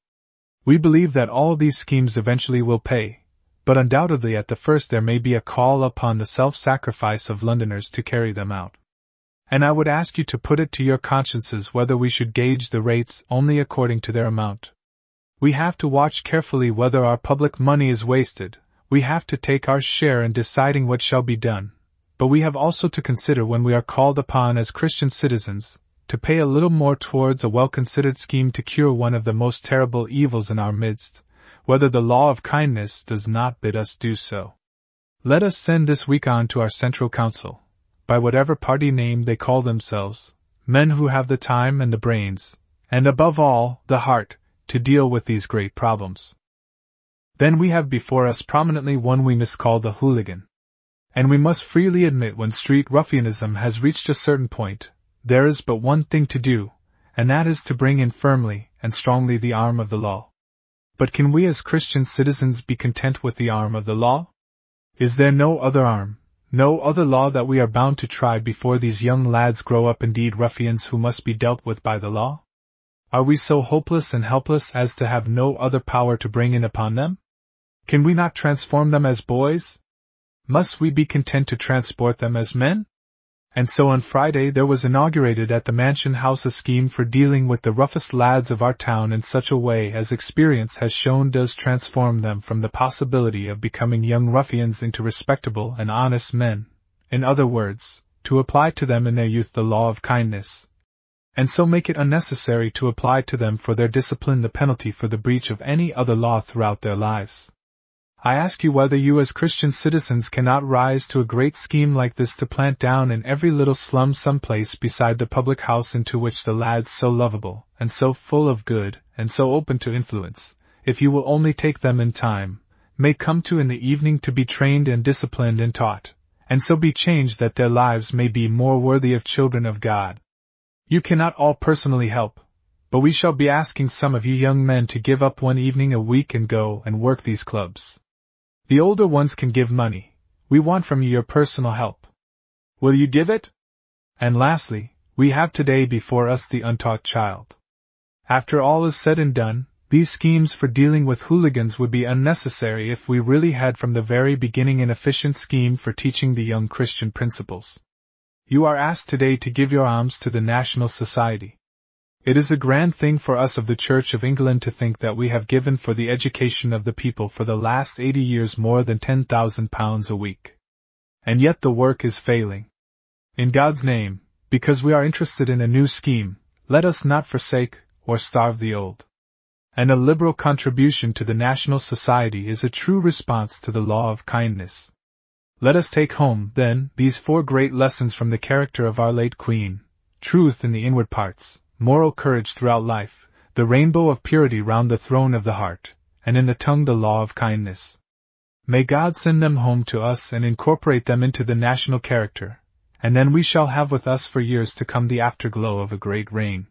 We believe that all these schemes eventually will pay, but undoubtedly at the first there may be a call upon the self sacrifice of Londoners to carry them out and I would ask you to put it to your consciences whether we should gauge the rates only according to their amount. We have to watch carefully whether our public money is wasted, we have to take our share in deciding what shall be done, but we have also to consider when we are called upon as Christian citizens to pay a little more towards a well considered scheme to cure one of the most terrible evils in our midst, whether the law of kindness does not bid us do so. Let us send this week on to our Central Council. By whatever party name they call themselves, men who have the time and the brains, and above all, the heart, to deal with these great problems. Then we have before us prominently one we miscall the hooligan. And we must freely admit when street ruffianism has reached a certain point, there is but one thing to do, and that is to bring in firmly and strongly the arm of the law. But can we as Christian citizens be content with the arm of the law? Is there no other arm, no other law that we are bound to try before these young lads grow up indeed ruffians who must be dealt with by the law? Are we so hopeless and helpless as to have no other power to bring in upon them? Can we not transform them as boys? Must we be content to transport them as men? And so on Friday there was inaugurated at the Mansion House a scheme for dealing with the roughest lads of our town in such a way as experience has shown does transform them from the possibility of becoming young ruffians into respectable and honest men. In other words, to apply to them in their youth the law of kindness. And so make it unnecessary to apply to them for their discipline the penalty for the breach of any other law throughout their lives. I ask you whether you as Christian citizens cannot rise to a great scheme like this to plant down in every little slum some place beside the public house into which the lads so lovable, and so full of good, and so open to influence, if you will only take them in time, may come to in the evening to be trained and disciplined and taught, and so be changed that their lives may be more worthy of children of God. You cannot all personally help, but we shall be asking some of you young men to give up one evening a week and go and work these clubs. The older ones can give money. We want from you your personal help. Will you give it? And lastly, we have today before us the untaught child. After all is said and done, these schemes for dealing with hooligans would be unnecessary if we really had from the very beginning an efficient scheme for teaching the young Christian principles. You are asked today to give your alms to the National Society. It is a grand thing for us of the Church of England to think that we have given for the education of the people for the last eighty years more than ten thousand pounds a week. And yet the work is failing. In God's name, because we are interested in a new scheme, let us not forsake or starve the old. And a liberal contribution to the National Society is a true response to the law of kindness. Let us take home, then, these four great lessons from the character of our late Queen truth in the inward parts, moral courage throughout life, the rainbow of purity round the throne of the heart, and in the tongue the law of kindness. May God send them home to us and incorporate them into the national character, and then we shall have with us for years to come the afterglow of a great reign.